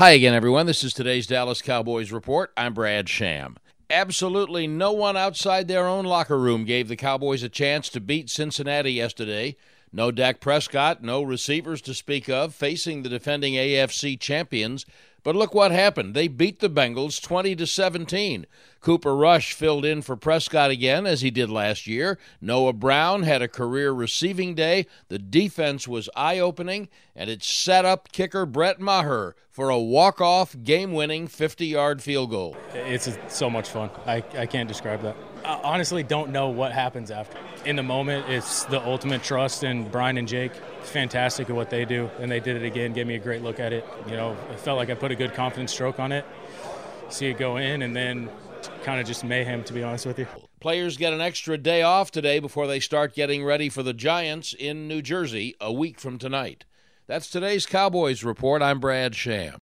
Hi again, everyone. This is today's Dallas Cowboys Report. I'm Brad Sham. Absolutely no one outside their own locker room gave the Cowboys a chance to beat Cincinnati yesterday. No Dak Prescott, no receivers to speak of, facing the defending AFC champions. But look what happened. They beat the Bengals 20 to 17. Cooper Rush filled in for Prescott again as he did last year. Noah Brown had a career receiving day. The defense was eye-opening and it set up kicker Brett Maher for a walk-off game-winning 50-yard field goal. It's so much fun. I, I can't describe that. I honestly don't know what happens after. In the moment, it's the ultimate trust in Bryan and Jake. Fantastic at what they do, and they did it again. Gave me a great look at it. You know, I felt like I put a good confidence stroke on it. See it go in, and then kind of just mayhem, to be honest with you. Players get an extra day off today before they start getting ready for the Giants in New Jersey a week from tonight. That's today's Cowboys Report. I'm Brad Sham.